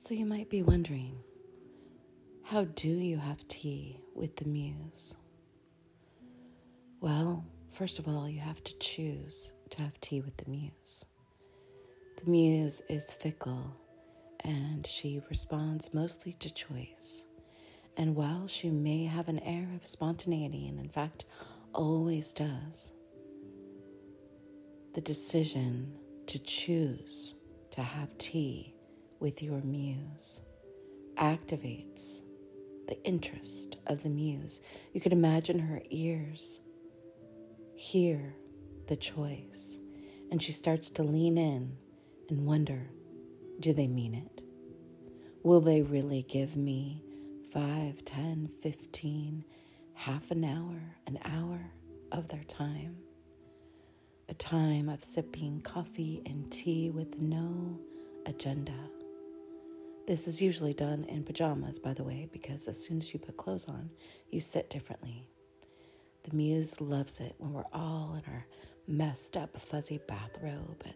So you might be wondering how do you have tea with the muse? Well, first of all, you have to choose to have tea with the muse. The muse is fickle and she responds mostly to choice. And while she may have an air of spontaneity, and in fact always does, the decision to choose to have tea with your muse activates the interest of the muse. You could imagine her ears hear the choice, and she starts to lean in and wonder do they mean it? Will they really give me five, ten, fifteen, half an hour, an hour of their time? A time of sipping coffee and tea with no agenda. This is usually done in pajamas, by the way, because as soon as you put clothes on, you sit differently. The muse loves it when we're all in our messed up, fuzzy bathrobe and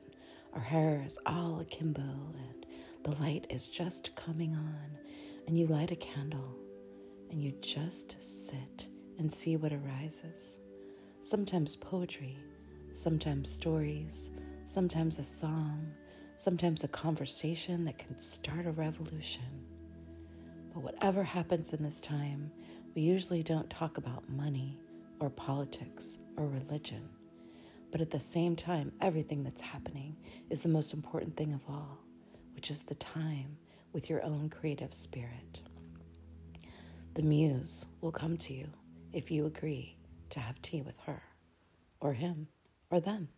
our hair is all akimbo and the light is just coming on, and you light a candle and you just sit and see what arises. Sometimes poetry, sometimes stories, sometimes a song, sometimes a conversation that can start a revolution. But whatever happens in this time, we usually don't talk about money or politics or religion. But at the same time, everything that's happening is the most important thing of all, which is the time with your own creative spirit. The muse will come to you if you agree to have tea with her, or him, or them.